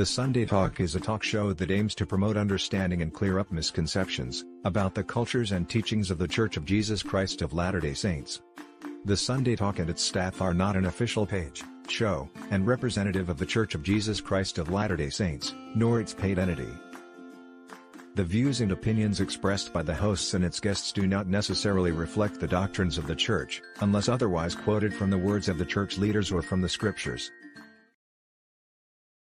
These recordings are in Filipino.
The Sunday Talk is a talk show that aims to promote understanding and clear up misconceptions about the cultures and teachings of The Church of Jesus Christ of Latter-day Saints. The Sunday Talk and its staff are not an official page, show, and representative of The Church of Jesus Christ of Latter-day Saints, nor its paid entity. The views and opinions expressed by the hosts and its guests do not necessarily reflect the doctrines of the Church, unless otherwise quoted from the words of the Church leaders or from the Scriptures.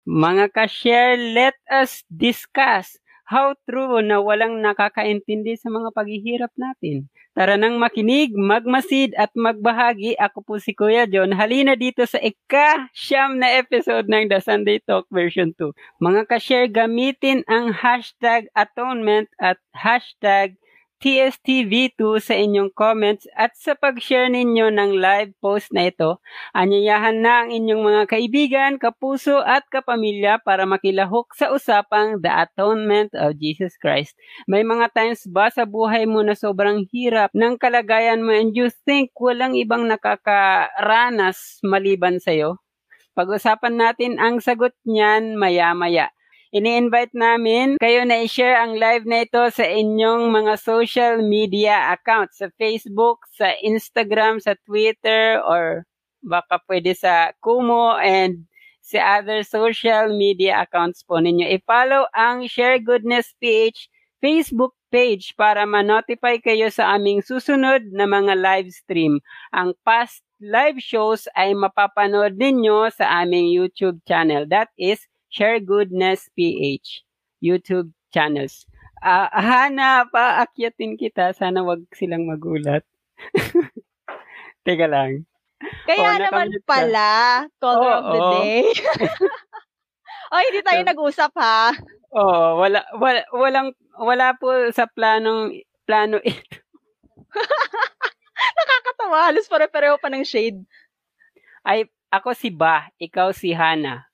Mga ka-share, let us discuss how true na walang nakakaintindi sa mga paghihirap natin. Tara nang makinig, magmasid at magbahagi. Ako po si Kuya John. Halina dito sa ika-siyam na episode ng The Sunday Talk version 2. Mga ka-share, gamitin ang hashtag atonement at hashtag TSTV2 sa inyong comments at sa pag-share ninyo ng live post na ito. Anyayahan na ang inyong mga kaibigan, kapuso at kapamilya para makilahok sa usapang The Atonement of Jesus Christ. May mga times ba sa buhay mo na sobrang hirap ng kalagayan mo and you think walang ibang nakakaranas maliban sa'yo? Pag-usapan natin ang sagot niyan maya-maya. Ini-invite namin kayo na i-share ang live na ito sa inyong mga social media accounts sa Facebook, sa Instagram, sa Twitter, or baka pwede sa Kumu and sa other social media accounts po ninyo. I-follow ang Share Goodness PH Facebook page para ma-notify kayo sa aming susunod na mga live stream. Ang past live shows ay mapapanood ninyo sa aming YouTube channel. That is Share Goodness PH YouTube channels. Uh, Hana, paakyatin kita. Sana wag silang magulat. Teka lang. Kaya oh, naman pala, color oh, of the oh. day. oh, hindi tayo so, nag-usap ha. Oh, wala wala walang wala po sa planong plano ito. Nakakatawa, halos pare-pareho pa ng shade. Ay, ako si Ba, ikaw si Hana.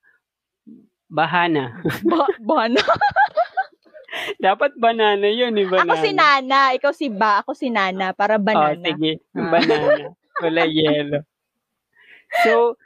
Bahana. ba- bahana? Dapat banana yun, eh, banana. Ako si Nana, ikaw si Ba, ako si Nana, para oh, banana. Oh, sige, ah. banana. Wala yelo. So,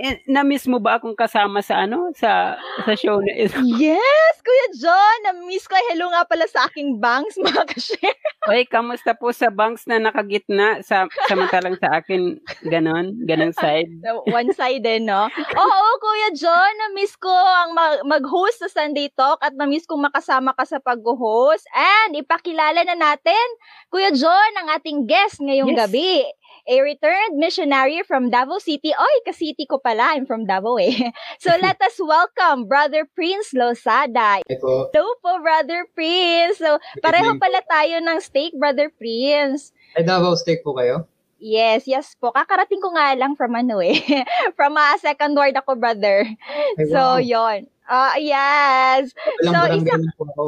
eh, na-miss mo ba akong kasama sa ano sa sa show na ito? Yes, Kuya John, na-miss ko. Hello nga pala sa aking banks, mga ka-share. Oy, kamusta po sa banks na nakagitna sa samantalang sa akin ganon, ganong side? One side din, no? Oo, Kuya John, na-miss ko ang mag-host sa Sunday Talk at na-miss kong makasama ka sa pag-host. And ipakilala na natin, Kuya John, ang ating guest ngayong yes. gabi a returned missionary from Davao City. Oy, ka-city ko pala. I'm from Davao eh. So let us welcome Brother Prince Losada. Hello. Po, Brother Prince. So, pareho pala tayo ng steak, Brother Prince. Ay, Davao steak po kayo? Yes, yes po. Kakarating ko nga lang from ano eh. from uh, second ward ako, brother. Ay, wow. So, yon. Uh, yes. Kabilang so, barangay isa... po ako.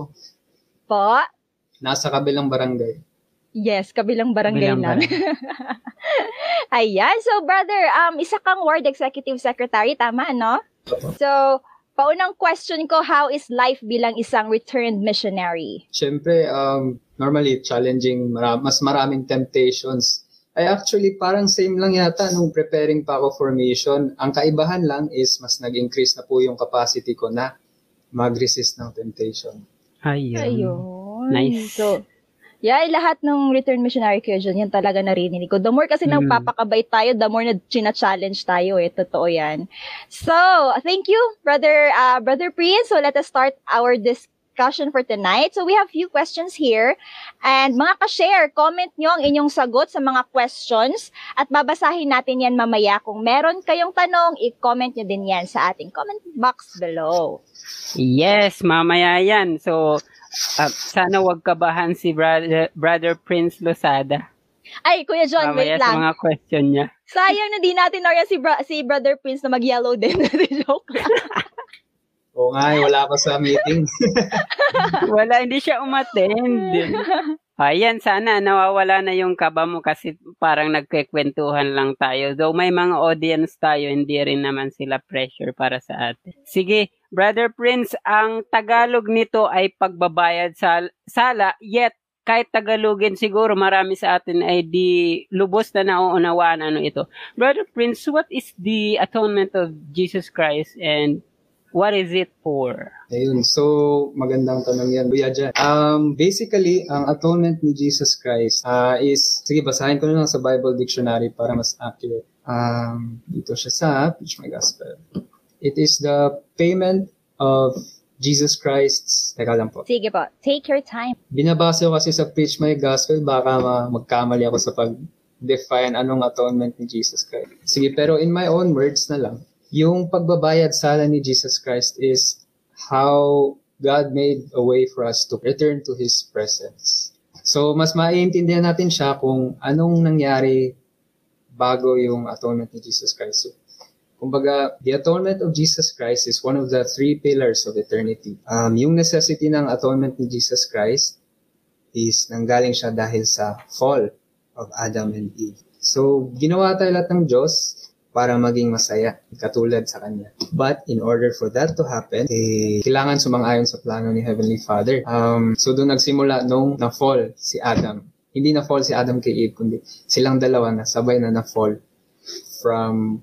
Po? Nasa kabilang barangay. Yes, kabilang barangay kabilang lang. Ayan. So, brother, um, isa kang ward executive secretary, tama, no? So, paunang question ko, how is life bilang isang returned missionary? Siyempre, um, normally, challenging, mara- mas maraming temptations. Ay actually, parang same lang yata nung preparing pa ako for mission. Ang kaibahan lang is mas nag-increase na po yung capacity ko na mag-resist ng temptation. Ayun. Ayun. Nice. So, Yeah, lahat ng return missionary kayo dyan, yan talaga narinig ko. The more kasi mm. nang papakabait tayo, the more na china-challenge tayo eh. Totoo yan. So, thank you, brother, uh, brother Prince. So, let us start our discussion for tonight. So, we have few questions here. And mga ka-share, comment nyo ang inyong sagot sa mga questions at babasahin natin yan mamaya. Kung meron kayong tanong, i-comment nyo din yan sa ating comment box below. Yes, mamaya yan. So, Uh, sana wag kabahan si brother, brother Prince Losada. Ay, Kuya John, Mamaya wait lang. sa mga question niya. Sayang na di natin Nora si, bra- si Brother Prince na mag-yellow din. Joke lang. Oo nga, eh, wala pa sa meeting. wala, hindi siya umattend. Ayan, sana nawawala na yung kaba mo kasi parang nagkikwentuhan lang tayo. Though may mga audience tayo, hindi rin naman sila pressure para sa atin. Sige, Brother Prince, ang Tagalog nito ay pagbabayad sa sala, yet kahit Tagalogin siguro marami sa atin ay di lubos na nauunawaan ano ito. Brother Prince, what is the atonement of Jesus Christ and What is it for? Ayun. So, magandang tanong yan, Kuya Jan. Um, basically, ang atonement ni Jesus Christ uh, is, sige, basahin ko na lang sa Bible Dictionary para mas accurate. Um, dito siya sa Preach My Gospel. It is the payment of Jesus Christ's, teka lang po. Sige po, take your time. Binabasa ko kasi sa Preach My Gospel, baka ma- magkamali ako sa pag-define anong atonement ni Jesus Christ. Sige, pero in my own words na lang, yung pagbabayad sala ni Jesus Christ is how God made a way for us to return to His presence. So, mas maiintindihan natin siya kung anong nangyari bago yung atonement ni Jesus Christ. Kumbaga, the atonement of Jesus Christ is one of the three pillars of eternity. Um, yung necessity ng atonement ni Jesus Christ is nanggaling siya dahil sa fall of Adam and Eve. So, ginawa tayo lahat ng Diyos para maging masaya, katulad sa Kanya. But in order for that to happen, eh, kailangan sumang-ayon sa plano ni Heavenly Father. Um, so doon nagsimula nung na-fall si Adam. Hindi na-fall si Adam kay Eve, kundi silang dalawa na sabay na na-fall from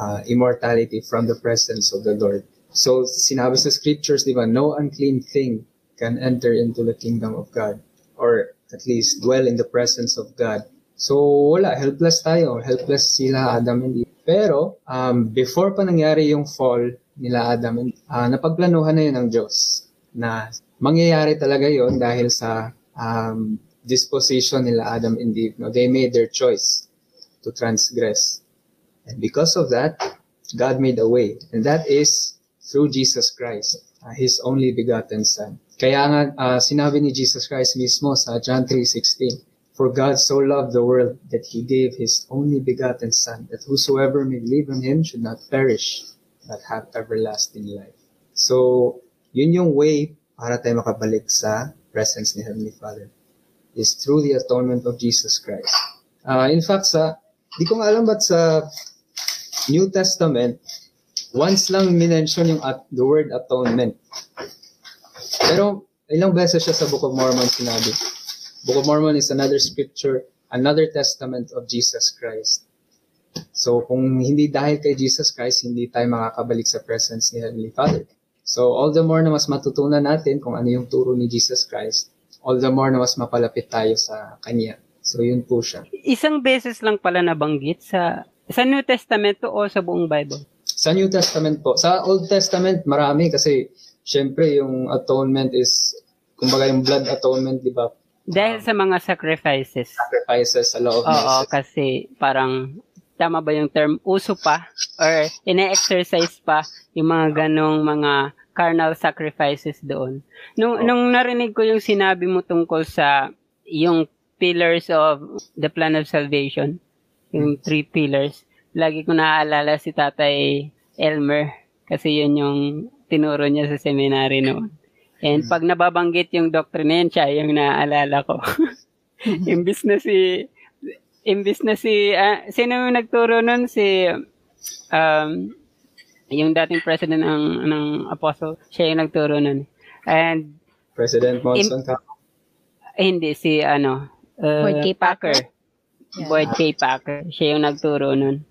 uh, immortality, from the presence of the Lord. So sinabi sa scriptures, di ba, no unclean thing can enter into the kingdom of God or at least dwell in the presence of God. So wala, helpless tayo. Helpless sila Adam and Eve. Pero, um, before pa nangyari yung fall nila Adam, uh, napagplanuhan na yun ng Diyos na mangyayari talaga yon dahil sa um, disposition nila Adam and Eve. No? They made their choice to transgress. And because of that, God made a way. And that is through Jesus Christ, uh, His only begotten Son. Kaya nga, uh, sinabi ni Jesus Christ mismo sa John 3.16, For God so loved the world that he gave his only begotten Son, that whosoever may believe in him should not perish, but have everlasting life. So, yun yung way para tayo makabalik sa presence ni Heavenly Father is through the atonement of Jesus Christ. Uh, in fact, sa, di ko alam ba't sa New Testament, once lang minention yung at, the word atonement. Pero ilang beses siya sa Book of Mormon sinabi. Book of Mormon is another scripture, another testament of Jesus Christ. So kung hindi dahil kay Jesus Christ, hindi tayo makakabalik sa presence ni Heavenly Father. So all the more na mas matutunan natin kung ano yung turo ni Jesus Christ, all the more na mas mapalapit tayo sa Kanya. So yun po siya. Isang beses lang pala nabanggit sa sa New Testament o sa buong Bible? Sa New Testament po. Sa Old Testament, marami kasi syempre yung atonement is, kumbaga yung blood atonement, di ba? Dahil sa mga sacrifices. Sacrifices sa law of Oo, kasi parang tama ba yung term uso pa or ine-exercise pa yung mga ganong mga carnal sacrifices doon. Nung, Oh. nung narinig ko yung sinabi mo tungkol sa yung pillars of the plan of salvation, yung three pillars, lagi ko naaalala si Tatay Elmer kasi yun yung tinuro niya sa seminary noon. And pag nababanggit yung doctrine yan, siya yung naaalala ko. imbis na si, imbis na si, ah, sino yung nagturo nun? Si, um, yung dating president ng, ng apostle, siya yung nagturo nun. And, President Monson Im- eh, hindi, si, ano, uh, Boyd K. Packer. Yeah. Boyd K. Packer. Siya yung nagturo nun.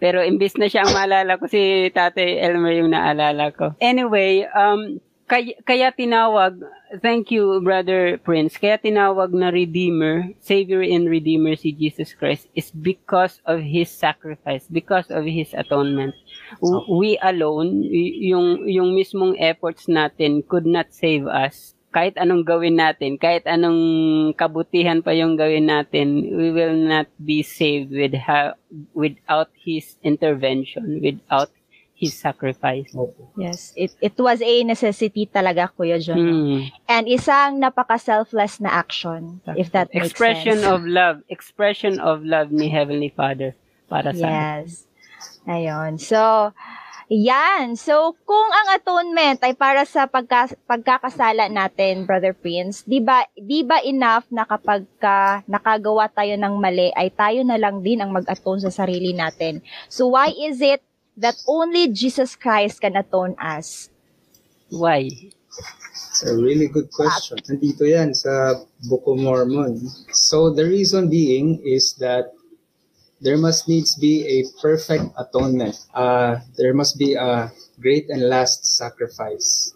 Pero imbis na siya ang maalala ko, si Tate Elmer yung naalala ko. Anyway, um, kaya, kaya tinawag, thank you, Brother Prince, kaya tinawag na Redeemer, Savior and Redeemer si Jesus Christ is because of His sacrifice, because of His atonement. We alone, yung, yung mismong efforts natin could not save us. Kahit anong gawin natin, kahit anong kabutihan pa yung gawin natin, we will not be saved with ha- without His intervention, without His sacrifice. Yes, it it was a necessity talaga, Kuya John. Mm. And isang napaka-selfless na action, if that makes expression sense. of love, expression of love ni Heavenly Father para sa. Yes. Ayun. So, yan. So, kung ang atonement ay para sa pagka, pagkakasala natin, Brother Prince, di ba, di ba enough na kapag ka nakagawa tayo ng mali, ay tayo na lang din ang mag-atone sa sarili natin? So, why is it that only Jesus Christ can atone us? Why? It's a really good question. Nandito yan sa Book of Mormon. So the reason being is that there must needs be a perfect atonement. Uh, there must be a great and last sacrifice.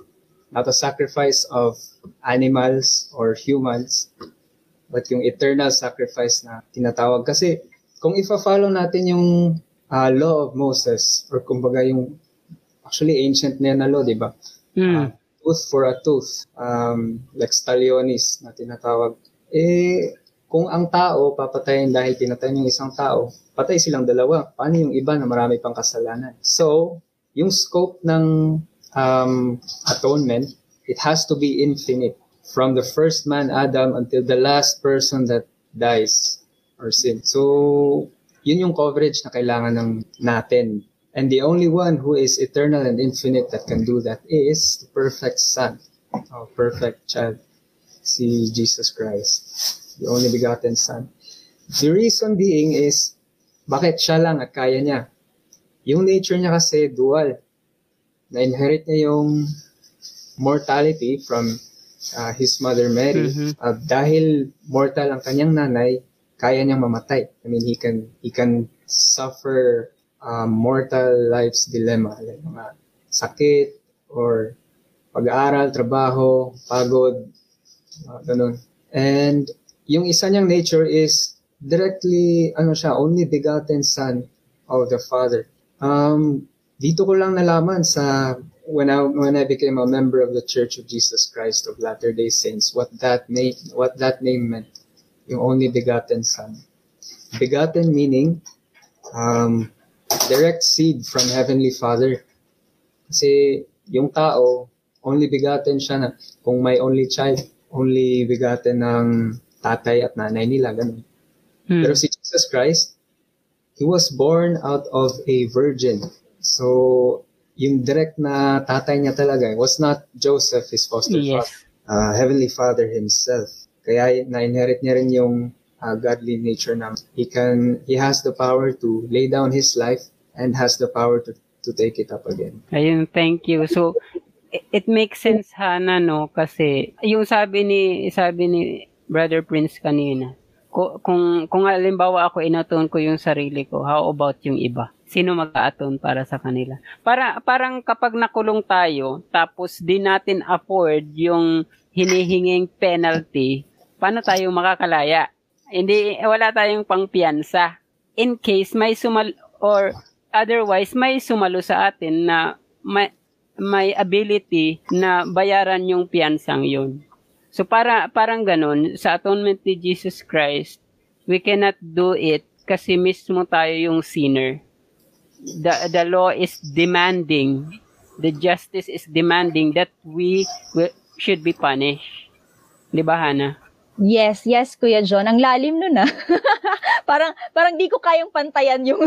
Not a sacrifice of animals or humans, but yung eternal sacrifice na tinatawag. Kasi kung ifa-follow natin yung uh, law of Moses, or kumbaga yung actually ancient na yan na law, di ba? Mm. Uh, tooth for a tooth, um, lex talionis na tinatawag. Eh, kung ang tao papatayin dahil pinatay yung isang tao, patay silang dalawa. Paano yung iba na marami pang kasalanan? So, yung scope ng um, atonement, it has to be infinite. From the first man, Adam, until the last person that dies or sin. So, yun yung coverage na kailangan ng natin. And the only one who is eternal and infinite that can do that is the perfect Son, or perfect child, si Jesus Christ the only begotten Son. The reason being is, bakit siya lang at kaya niya? Yung nature niya kasi dual. Na-inherit niya yung mortality from uh, his mother Mary. Mhm. Uh, dahil mortal ang kanyang nanay, kaya niyang mamatay. I mean, he can he can suffer um, mortal life's dilemma, like mga sakit or pag-aaral, trabaho, pagod, uh, ganun. And yung isa niyang nature is directly, ano siya, only begotten son of the Father. Um, dito ko lang nalaman sa when I when I became a member of the Church of Jesus Christ of Latter-day Saints what that name what that name meant. Yung only begotten son. Begotten meaning um, direct seed from heavenly Father. Kasi yung tao only begotten siya na. Kung may only child only begotten ng tatay at nanay nila ganun Mm. pero si Jesus Christ, He was born out of a virgin. So, yung direct na tatay niya talaga was not Joseph, his foster Yes. father, uh, Heavenly Father himself. Kaya na-inherit niya rin yung uh, godly nature na he can, he has the power to lay down his life and has the power to, to take it up again. Ayun, thank you. So, it, it makes sense Hana no kasi yung sabi ni sabi ni Brother Prince kanina. Kung kung, kung halimbawa ako inatone ko yung sarili ko, how about yung iba? Sino mag-aatone para sa kanila? Para parang kapag nakulong tayo tapos di natin afford yung hinihinging penalty, paano tayo makakalaya? Hindi wala tayong pangpiyansa. In case may sumal or otherwise may sumalo sa atin na may, may ability na bayaran yung piyansang yun. So para parang ganun sa atonement ni Jesus Christ, we cannot do it kasi mismo tayo yung sinner. The the law is demanding, the justice is demanding that we wi- should be punished. 'Di ba, Hana? Yes, yes, Kuya John. Ang lalim nun ah. parang, parang di ko kayang pantayan yung,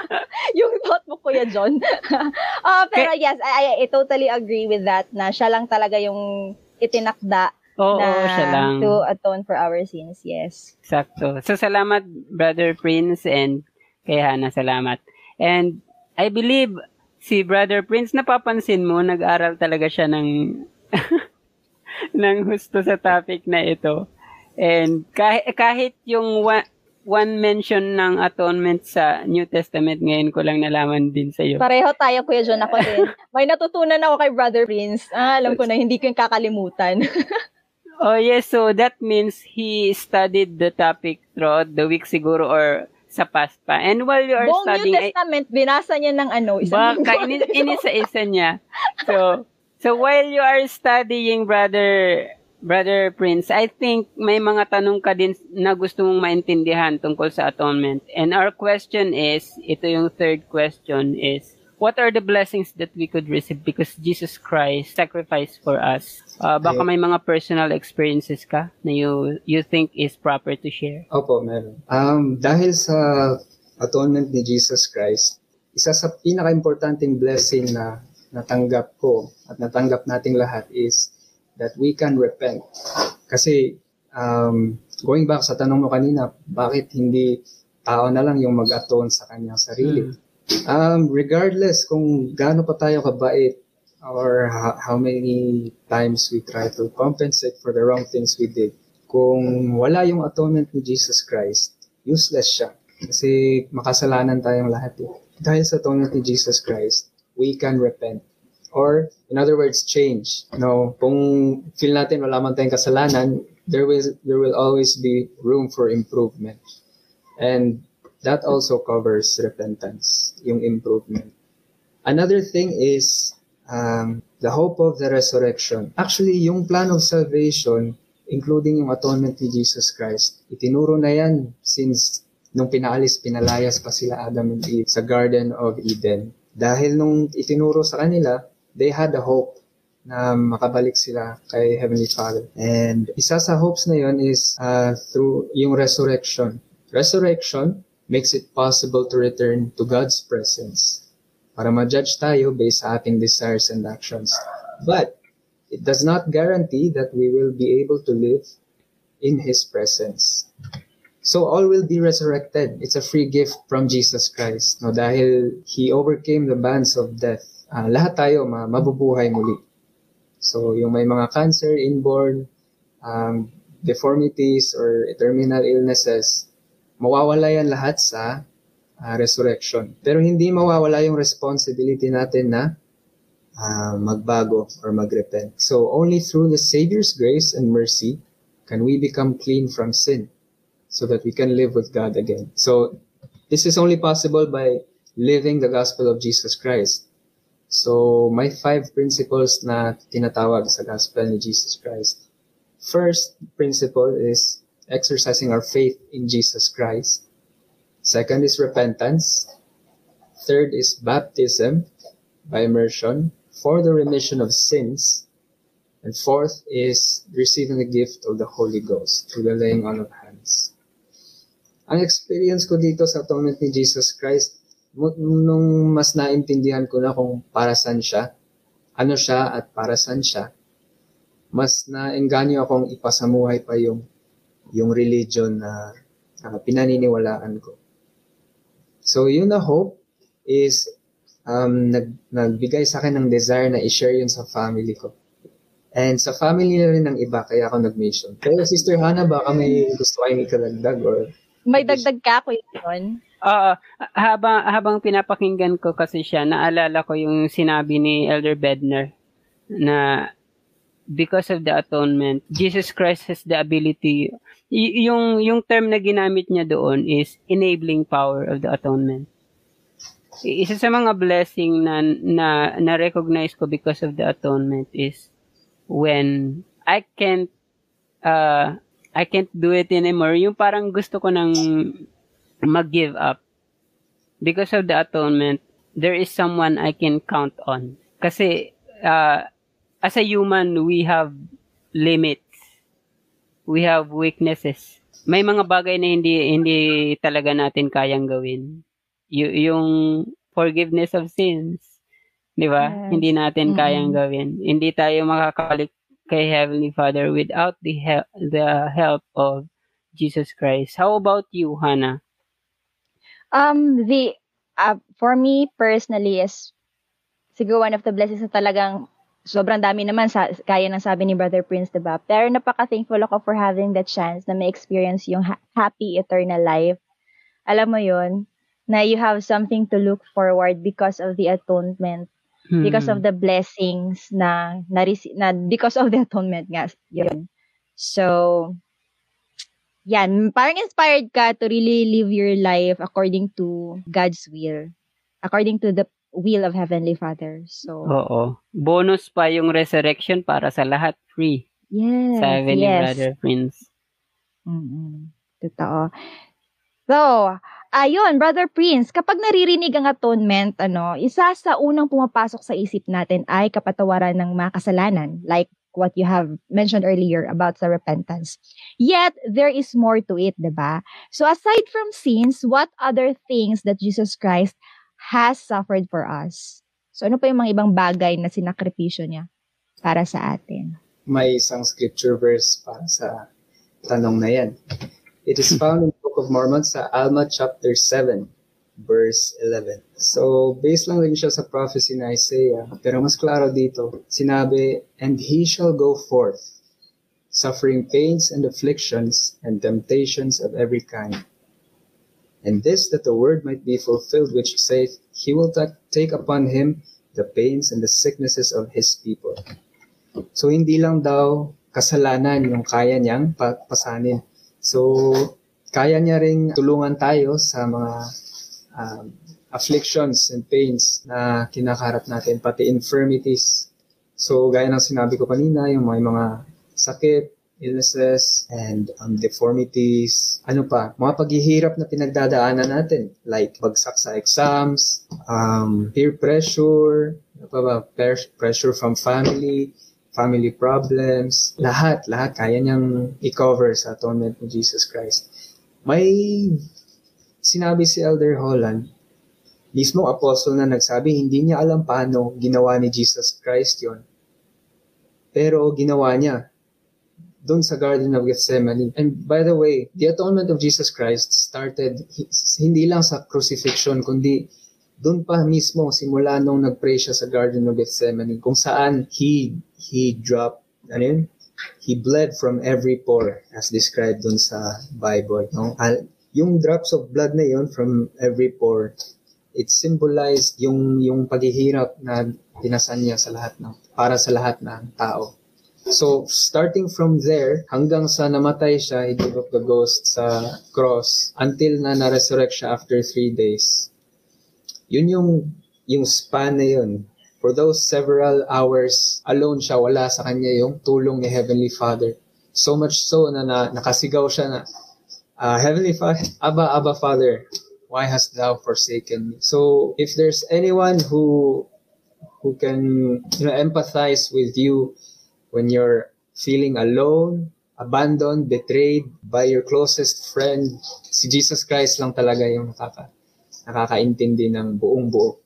yung thought mo, Kuya John. Ah, pero yes, I, I totally agree with that na siya lang talaga yung itinakda Oo, na siya lang. to atone for our sins. Yes. Sakto. So, salamat, Brother Prince, and kay Hana, salamat. And I believe si Brother Prince, napapansin mo, nag-aral talaga siya ng, ng husto sa topic na ito. And kahit, kahit yung one, one mention ng atonement sa New Testament, ngayon ko lang nalaman din sa iyo. Pareho tayo, Kuya John. Ako din. May natutunan ako kay Brother Prince. Ah, alam ko na, hindi ko yung kakalimutan. Oh yes, so that means he studied the topic throughout the week siguro or sa past pa. And while you are Buong New studying, ay- Testament, binasa niya ng ano, isang Baka ini, inisa-isa niya. So, so while you are studying, brother, brother Prince, I think may mga tanong ka din na gusto mong maintindihan tungkol sa atonement. And our question is, ito yung third question is, what are the blessings that we could receive because Jesus Christ sacrificed for us? Uh, baka may mga personal experiences ka na you you think is proper to share. Opo, meron. Um, dahil sa atonement ni Jesus Christ, isa sa pinaka-importanting blessing na natanggap ko at natanggap nating lahat is that we can repent. Kasi um, going back sa tanong mo kanina, bakit hindi tao na lang yung mag-atone sa kanyang sarili? Um, regardless kung gaano pa tayo kabait or ho- how many times we try to compensate for the wrong things we did, kung wala yung atonement ni Jesus Christ, useless siya. Kasi makasalanan tayong lahat eh. Dahil sa atonement ni Jesus Christ, we can repent. Or, in other words, change. Know, kung feel natin wala man tayong kasalanan, there will, there will always be room for improvement. And that also covers repentance, yung improvement. Another thing is um, the hope of the resurrection. Actually, yung plan of salvation, including yung atonement ni Jesus Christ, itinuro na yan since nung pinaalis, pinalayas pa sila Adam and Eve sa Garden of Eden. Dahil nung itinuro sa kanila, they had a hope na makabalik sila kay Heavenly Father. And isa sa hopes na yon is uh, through yung resurrection. Resurrection makes it possible to return to God's presence para ma-judge tayo based sa ating desires and actions. But it does not guarantee that we will be able to live in His presence. So all will be resurrected. It's a free gift from Jesus Christ. No, dahil He overcame the bands of death. Uh, lahat tayo ma- mabubuhay muli. So yung may mga cancer, inborn, um, deformities, or terminal illnesses, mawawala yan lahat sa uh, resurrection. Pero hindi mawawala yung responsibility natin na uh, magbago or magrepent. So only through the Savior's grace and mercy can we become clean from sin so that we can live with God again. So this is only possible by living the gospel of Jesus Christ. So my five principles na tinatawag sa gospel ni Jesus Christ. First principle is exercising our faith in Jesus Christ. Second is repentance. Third is baptism by immersion for the remission of sins. And fourth is receiving the gift of the Holy Ghost through the laying on of hands. Ang experience ko dito sa atonement ni Jesus Christ, nung mas naintindihan ko na kung para saan siya, ano siya at para saan siya, mas naengganyo akong ipasamuhay pa yung yung religion na uh, pinaniniwalaan ko. So yun na hope is um, nag, nagbigay sa akin ng desire na i-share yun sa family ko. And sa family na rin ng iba, kaya ako nag-mission. Pero Sister Hannah, baka may gusto kayong ikadagdag or may dagdag ka ko yun. Oo. habang, habang pinapakinggan ko kasi siya, naalala ko yung sinabi ni Elder Bedner na because of the atonement, Jesus Christ has the ability, y- yung, yung term na ginamit niya doon is enabling power of the atonement. Isa sa mga blessing na, na, na-recognize ko because of the atonement is when I can't uh, I can't do it anymore. Yung parang gusto ko nang mag-give up. Because of the atonement, there is someone I can count on. Kasi, uh, as a human, we have limits. We have weaknesses. May mga bagay na hindi hindi talaga natin kayang gawin. Y- yung forgiveness of sins, 'di ba? Yes. Hindi natin mm-hmm. kayang gawin. Hindi tayo makakabalik kay Heavenly Father without the help, the help of Jesus Christ. How about you, Hannah? Um, the uh, for me personally is siguro one of the blessings na talagang sobrang dami naman sa kaya ng sabi ni Brother Prince, 'di ba? Pero napaka-thankful ako for having that chance na ma-experience yung ha- happy eternal life. Alam mo 'yon, na you have something to look forward because of the atonement hmm. because of the blessings na, na, na because of the atonement nga yun. So, yan, parang inspired ka to really live your life according to God's will. According to the will of Heavenly Father. So, Oo. Bonus pa yung resurrection para sa lahat free. Yes. Sa Heavenly yes. Brother Prince. Mm-hmm. Totoo. So, Ayun, Brother Prince, kapag naririnig ang atonement, ano, isa sa unang pumapasok sa isip natin ay kapatawaran ng mga kasalanan, like what you have mentioned earlier about sa repentance. Yet, there is more to it, di ba? So, aside from sins, what other things that Jesus Christ has suffered for us? So, ano pa yung mga ibang bagay na sinakripisyo niya para sa atin? May isang scripture verse para sa tanong na yan. It is found in the Book of Mormon sa Alma chapter 7, verse 11. So, based lang rin siya sa prophecy ni Isaiah, pero mas klaro dito, sinabi, And he shall go forth, suffering pains and afflictions and temptations of every kind. And this that the word might be fulfilled, which saith, He will ta- take upon him the pains and the sicknesses of his people. So, hindi lang daw kasalanan yung kaya niyang pa- pasanin. So, kaya niya ring tulungan tayo sa mga um, afflictions and pains na kinakaharap natin, pati infirmities. So, gaya ng sinabi ko kanina, yung may mga sakit, illnesses, and um, deformities. Ano pa? Mga paghihirap na pinagdadaanan natin. Like, bagsak sa exams, um, peer pressure, ano pa ba? Pressure from family, family problems. Lahat, lahat kaya niyang i-cover sa atonement ni Jesus Christ. May sinabi si Elder Holland, mismo apostle na nagsabi, hindi niya alam paano ginawa ni Jesus Christ yon. Pero ginawa niya doon sa Garden of Gethsemane. And by the way, the atonement of Jesus Christ started hindi lang sa crucifixion, kundi doon pa mismo simula nung nagpray siya sa Garden of Gethsemane kung saan he he dropped ano yun? He bled from every pore as described doon sa Bible. No? Yung drops of blood na yun from every pore, it symbolized yung yung paghihirap na pinasan niya sa lahat ng para sa lahat ng tao. So, starting from there, hanggang sa namatay siya, he gave up the ghost sa cross until na na-resurrect siya after three days. Yun yung, yung span na yun. For those several hours, alone siya, wala sa kanya yung tulong ni Heavenly Father. So much so na, na nakasigaw siya na, uh, Heavenly Father, Abba, Abba Father, why hast thou forsaken me? So, if there's anyone who who can you know empathize with you when you're feeling alone, abandoned, betrayed by your closest friend, si Jesus Christ lang talaga yung nakaka, nakakaintindi ng buong buo.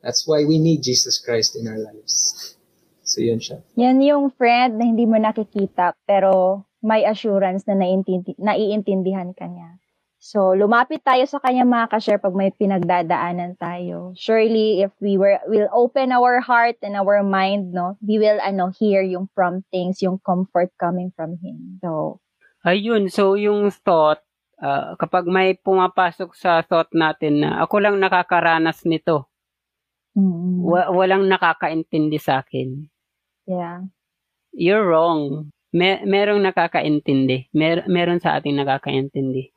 That's why we need Jesus Christ in our lives. So, yun siya. Yan yung friend na hindi mo nakikita, pero may assurance na naiintindi, naiintindihan ka niya. So, lumapit tayo sa kanya mga ka-share pag may pinagdadaanan tayo. Surely, if we were, will open our heart and our mind, no, we will, ano, hear yung promptings, yung comfort coming from Him. So, Ayun, so yung thought, uh, kapag may pumapasok sa thought natin na ako lang nakakaranas nito, mm, wa- walang nakakaintindi sa akin. yeah. You're wrong. Mer- merong nakakaintindi. Mer- meron sa ating nakakaintindi.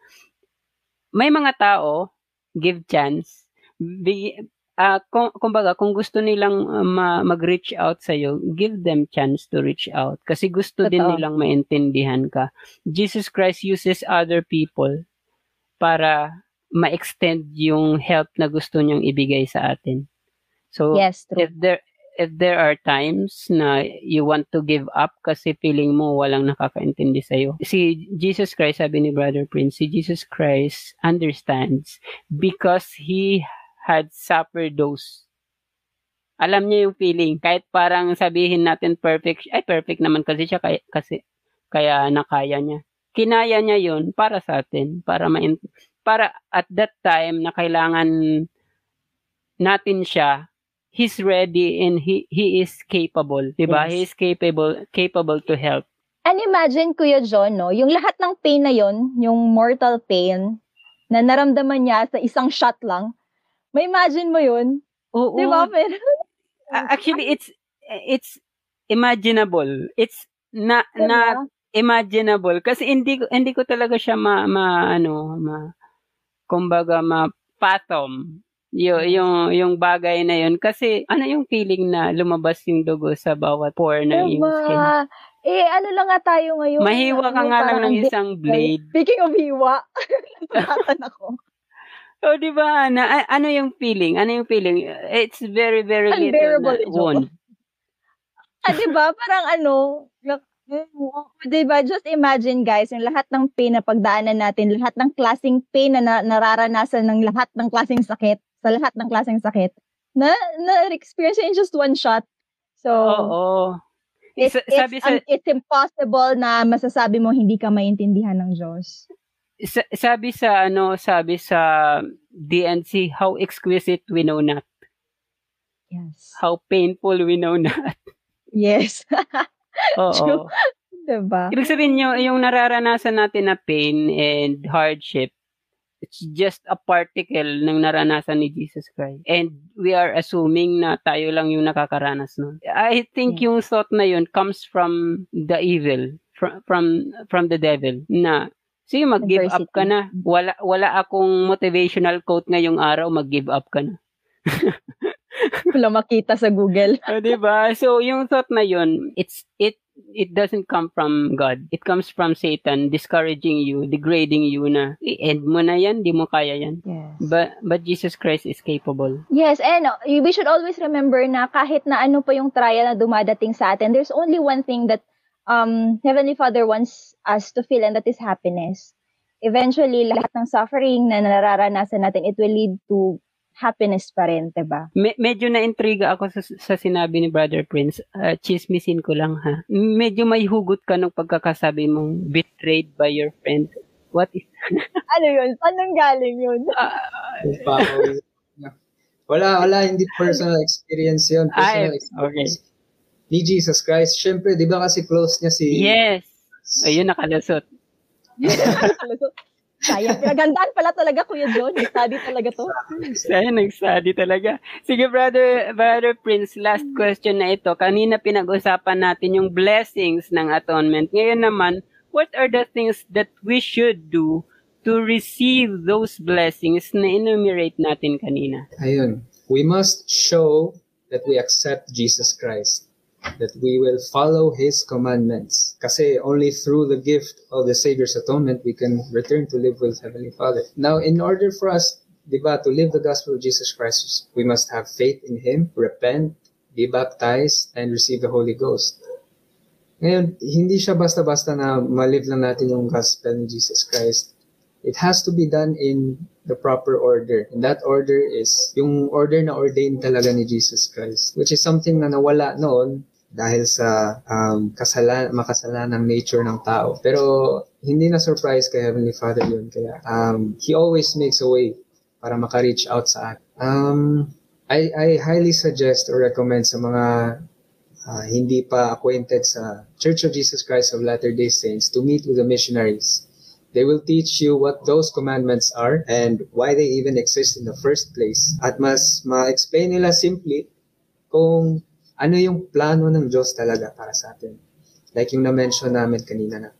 May mga tao, give chance. Big, ah kung, kumbaga, kung gusto nilang uh, ma- mag-reach out sa'yo, give them chance to reach out. Kasi gusto din Totoo. nilang maintindihan ka. Jesus Christ uses other people para ma-extend yung help na gusto niyang ibigay sa atin. So, Yes, true. if there if there are times na you want to give up kasi feeling mo walang nakakaintindi sa'yo. Si Jesus Christ, sabi ni Brother Prince, si Jesus Christ understands because He had suffered those. Alam niya yung feeling. Kahit parang sabihin natin perfect, ay perfect naman kasi siya kaya, kasi, kaya nakaya niya. Kinaya niya yun para sa atin, para main, para at that time na kailangan natin siya, he's ready and he he is capable, 'di ba? Yes. He is capable capable to help. And imagine, Kuya John, no, yung lahat ng pain na yon, yung mortal pain, na naramdaman niya sa isang shot lang, may imagine mo yun? Oo. Di ba? Pero, Actually, it's it's imaginable. It's na na Diba? imaginable kasi hindi hindi ko talaga siya ma, ma ano ma kumbaga ma fathom yung, yung yung bagay na yun kasi ano yung feeling na lumabas yung dugo sa bawat pore ng iyong skin. Diba? Eh, ano lang nga tayo ngayon? Mahiwa ka ano, nga lang ng ang isang blade. Speaking of hiwa, nasaktan ako. Oh, di ba? Na, a- ano yung feeling? Ano yung feeling? It's very, very little Unbearable, na eh, wound. Ah, di ba? Parang ano, like, di ba? Just imagine guys, yung lahat ng pain na pagdaanan natin, lahat ng klaseng pain na, na nararanasan ng lahat ng klaseng sakit, sa lahat ng klaseng sakit, na, na-experience in just one shot. So, Oo. It's, it's, sabi sa, um, it's impossible na masasabi mo hindi ka maintindihan ng Diyos. sa- sabi sa, ano, sabi sa DNC, how exquisite we know not. Yes. How painful we know not. Yes. Oo. True. diba? Ibig sabihin nyo, yung nararanasan natin na pain and hardship, it's just a particle ng naranasan ni Jesus Christ. And we are assuming na tayo lang yung nakakaranas nun. I think yeah. yung thought na yun comes from the evil, from from, from the devil, na sige mag-give up ka na. Wala, wala akong motivational quote ngayong araw, mag-give up ka na. Wala makita sa Google. oh, 'di ba? So yung thought na yun, it's it it doesn't come from God. It comes from Satan discouraging you, degrading you na i-end mo na yan, di mo kaya yan. Yes. But but Jesus Christ is capable. Yes, and uh, we should always remember na kahit na ano pa yung trial na dumadating sa atin, there's only one thing that um Heavenly Father wants us to feel and that is happiness. Eventually, lahat ng suffering na nararanasan natin, it will lead to happiness pa rin, diba? Me- medyo na-intriga ako sa, sa sinabi ni Brother Prince. Uh, chismisin ko lang ha. Medyo may hugot ka nung pagkakasabi mong betrayed by your friend. What is... ano yun? Anong galing yun? Uh, wala, wala. Hindi personal experience yun. Personal Ay, experience. Okay. Ni Jesus Christ. Siyempre, di ba kasi close niya si... Yes. Ayun, nakalusot. nakalusot. Sayang. Pinagandaan pala talaga, Kuya John. Nag-study talaga to. Sayang, nag-study talaga. Sige, brother, brother Prince, last question na ito. Kanina pinag-usapan natin yung blessings ng atonement. Ngayon naman, what are the things that we should do to receive those blessings na enumerate natin kanina? Ayun. We must show that we accept Jesus Christ that we will follow His commandments. Kasi only through the gift of the Savior's atonement we can return to live with Heavenly Father. Now, in order for us, di ba, to live the gospel of Jesus Christ, we must have faith in Him, repent, be baptized, and receive the Holy Ghost. Ngayon, hindi siya basta-basta na malive lang natin yung gospel ni Jesus Christ. It has to be done in the proper order. And that order is yung order na ordained talaga ni Jesus Christ, which is something na nawala noon dahil sa um, kasalan, makasalanang nature ng tao. Pero hindi na surprise kay Heavenly Father yun. Kaya um, He always makes a way para maka-reach out sa atin. Um, I, I highly suggest or recommend sa mga uh, hindi pa acquainted sa Church of Jesus Christ of Latter-day Saints to meet with the missionaries. They will teach you what those commandments are and why they even exist in the first place. At mas ma-explain nila simply kung ano yung plano ng Diyos talaga para sa atin. Like yung na-mention namin kanina na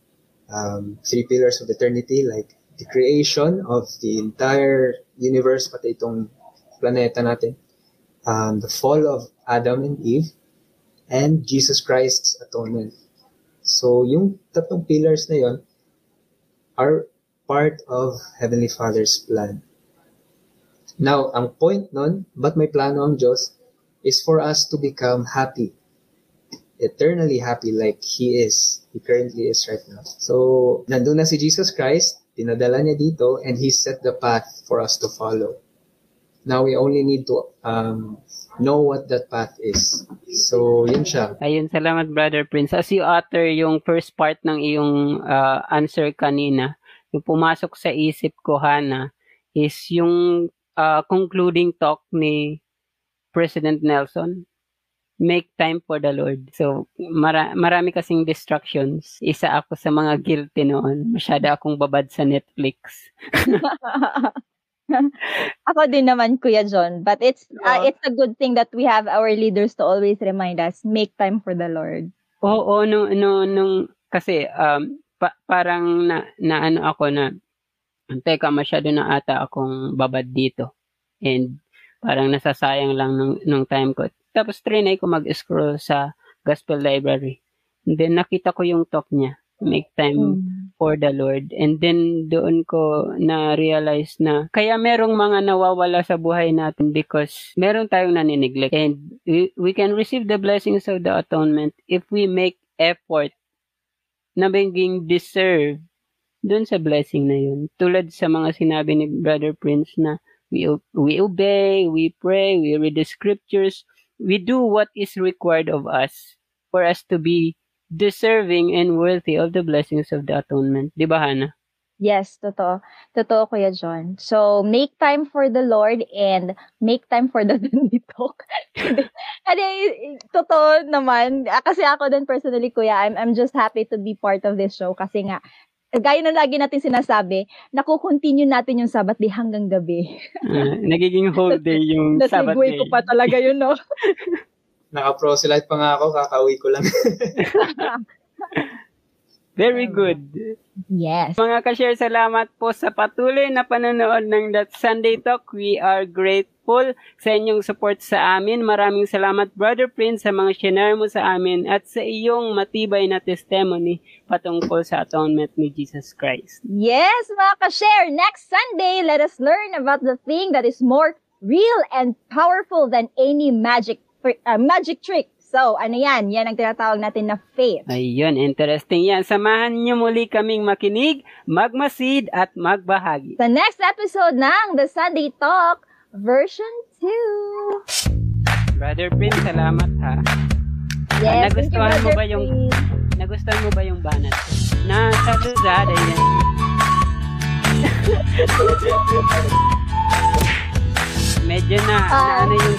um, three pillars of eternity, like the creation of the entire universe, pati itong planeta natin, um, the fall of Adam and Eve, and Jesus Christ's atonement. So, yung tatlong pillars na yon are part of Heavenly Father's plan. Now, ang point nun, ba't may plano ang Diyos? Is for us to become happy, eternally happy like He is. He currently is right now. So, nandun na si Jesus Christ, dinadala niya dito, and He set the path for us to follow. Now, we only need to um, know what that path is. So, yun siya. Ayun, salamat Brother Prince. As you utter yung first part ng iyong uh, answer kanina, yung pumasok sa isip ko, Hana, is yung uh, concluding talk ni President Nelson, make time for the Lord. So, mara- marami kasing distractions. Isa ako sa mga guilty noon. Masyado akong babad sa Netflix. ako din naman, Kuya John. But it's uh, it's a good thing that we have our leaders to always remind us, make time for the Lord. Oo, oh, oh, no, no, nung, kasi, um, pa- parang na, na ano ako na, teka, masyado na ata akong babad dito. And Parang nasasayang lang nung, nung time ko. Tapos trinay ko mag-scroll sa gospel library. And then nakita ko yung talk niya. Make time mm. for the Lord. And then doon ko na-realize na kaya merong mga nawawala sa buhay natin because meron tayong naniniglect. And we, we can receive the blessings of the atonement if we make effort na maging deserve doon sa blessing na yun. Tulad sa mga sinabi ni Brother Prince na we, we obey, we pray, we read the scriptures, we do what is required of us for us to be deserving and worthy of the blessings of the atonement. Di ba, Hannah? Yes, totoo. Totoo, Kuya John. So, make time for the Lord and make time for the talk. and totoo naman. Kasi ako din personally, Kuya, I'm, I'm just happy to be part of this show kasi nga, gaya ng lagi natin sinasabi, nakukontinue natin yung Sabbath day hanggang gabi. Ah, nagiging whole day yung Sabbath Nasigway day. ko pa talaga yun, no? Naka-proselyte pa nga ako, kakauwi ko lang. Very good. Yes. Mga ka-share, salamat po sa patuloy na panonood ng That Sunday Talk. We are grateful sa inyong support sa amin. Maraming salamat, Brother Prince, sa mga shinare mo sa amin at sa iyong matibay na testimony patungkol sa atonement ni Jesus Christ. Yes, mga ka-share, next Sunday, let us learn about the thing that is more real and powerful than any magic uh, magic trick. So, ano yan? Yan ang tinatawag natin na faith. Ayun, interesting yan. Samahan niyo muli kaming makinig, magmasid at magbahagi. Sa next episode ng The Sunday Talk, version 2. Brother Prince, salamat ha. Yes, thank you, nagustuhan mo ba yung- Prince. Nagustuhan mo ba yung banat? Nasa Luzada yan. Medyo na, na Ah. ano yung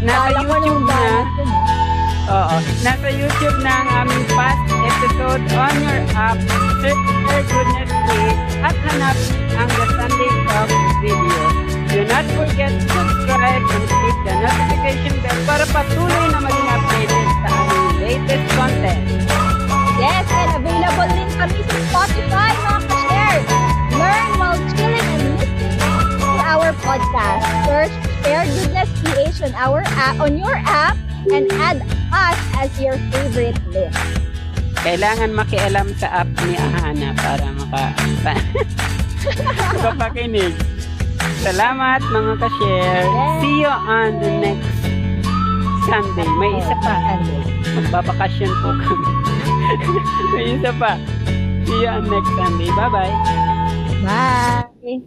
Nasa YouTube na, eh. oo, nasa YouTube na ang aming past episode on your app, search for Goodness Day at hanap ang The Sunday Talk video. Do not forget to subscribe and click the notification bell para patuloy na maging updated sa aming latest content. Yes, and available rin kami sa Spotify, mga ka-share. Learn while chilling and listening to our podcast. Search Share Goodness PH on our app, on your app, and add us as your favorite list. Kailangan makialam sa app ni Ahana para maka makapakinig. Salamat mga ka-share. See you on the next Sunday. May isa pa. Magbabakasyon po kami. May isa pa. See you on next Sunday. Bye-bye. Bye!